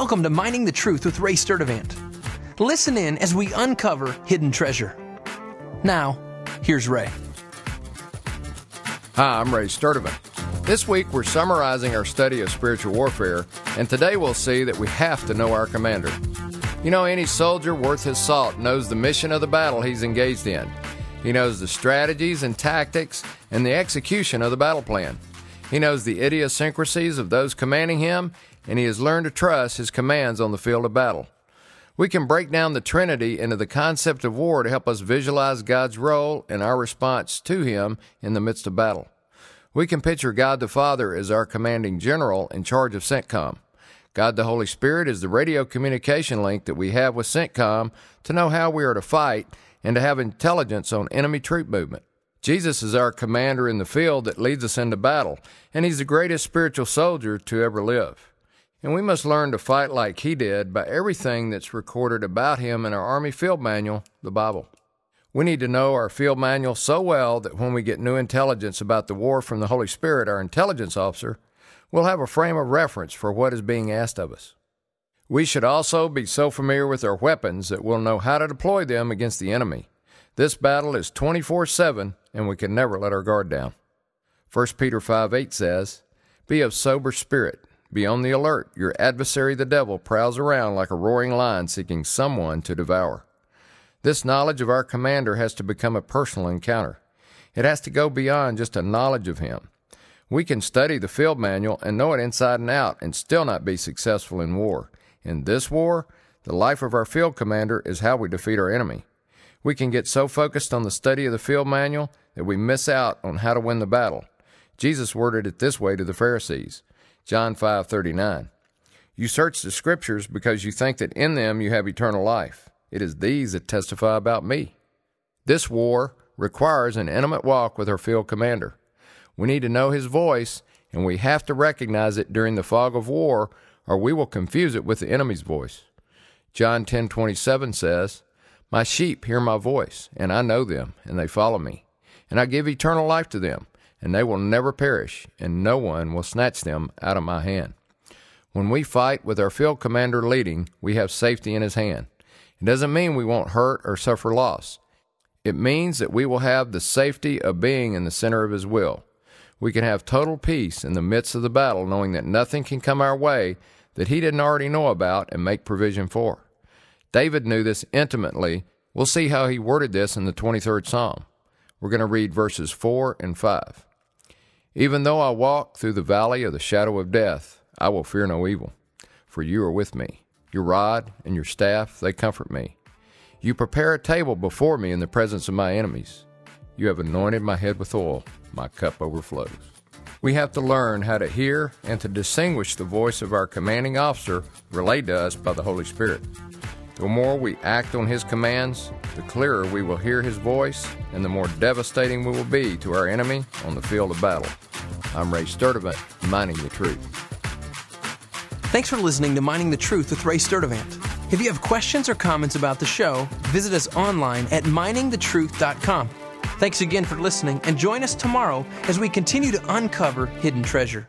Welcome to Mining the Truth with Ray Sturdivant. Listen in as we uncover hidden treasure. Now, here's Ray. Hi, I'm Ray Sturdivant. This week we're summarizing our study of spiritual warfare, and today we'll see that we have to know our commander. You know, any soldier worth his salt knows the mission of the battle he's engaged in. He knows the strategies and tactics and the execution of the battle plan. He knows the idiosyncrasies of those commanding him, and he has learned to trust his commands on the field of battle. We can break down the Trinity into the concept of war to help us visualize God's role and our response to Him in the midst of battle. We can picture God the Father as our commanding general in charge of CENTCOM. God the Holy Spirit is the radio communication link that we have with CENTCOM to know how we are to fight and to have intelligence on enemy troop movement. Jesus is our commander in the field that leads us into battle, and He's the greatest spiritual soldier to ever live. And we must learn to fight like he did by everything that's recorded about him in our Army Field Manual, the Bible. We need to know our field manual so well that when we get new intelligence about the war from the Holy Spirit, our intelligence officer, we'll have a frame of reference for what is being asked of us. We should also be so familiar with our weapons that we'll know how to deploy them against the enemy. This battle is 24 7, and we can never let our guard down. 1 Peter 5 8 says, Be of sober spirit be on the alert. Your adversary, the devil, prowls around like a roaring lion seeking someone to devour. This knowledge of our commander has to become a personal encounter. It has to go beyond just a knowledge of him. We can study the field manual and know it inside and out and still not be successful in war. In this war, the life of our field commander is how we defeat our enemy. We can get so focused on the study of the field manual that we miss out on how to win the battle. Jesus worded it this way to the Pharisees John 5:39. You search the scriptures because you think that in them you have eternal life. It is these that testify about me. This war requires an intimate walk with our field commander. We need to know his voice and we have to recognize it during the fog of war or we will confuse it with the enemy's voice. John 10:27 says, "My sheep hear my voice, and I know them, and they follow me, and I give eternal life to them, and they will never perish, and no one will snatch them out of my hand. When we fight with our field commander leading, we have safety in his hand. It doesn't mean we won't hurt or suffer loss. It means that we will have the safety of being in the center of his will. We can have total peace in the midst of the battle, knowing that nothing can come our way that he didn't already know about and make provision for. David knew this intimately. We'll see how he worded this in the 23rd Psalm. We're going to read verses 4 and 5. Even though I walk through the valley of the shadow of death, I will fear no evil, for you are with me. Your rod and your staff, they comfort me. You prepare a table before me in the presence of my enemies. You have anointed my head with oil, my cup overflows. We have to learn how to hear and to distinguish the voice of our commanding officer relayed to us by the Holy Spirit. The more we act on His commands, the clearer we will hear His voice, and the more devastating we will be to our enemy on the field of battle. I'm Ray Sturdivant, Mining the Truth. Thanks for listening to Mining the Truth with Ray Sturdivant. If you have questions or comments about the show, visit us online at miningthetruth.com. Thanks again for listening, and join us tomorrow as we continue to uncover hidden treasure.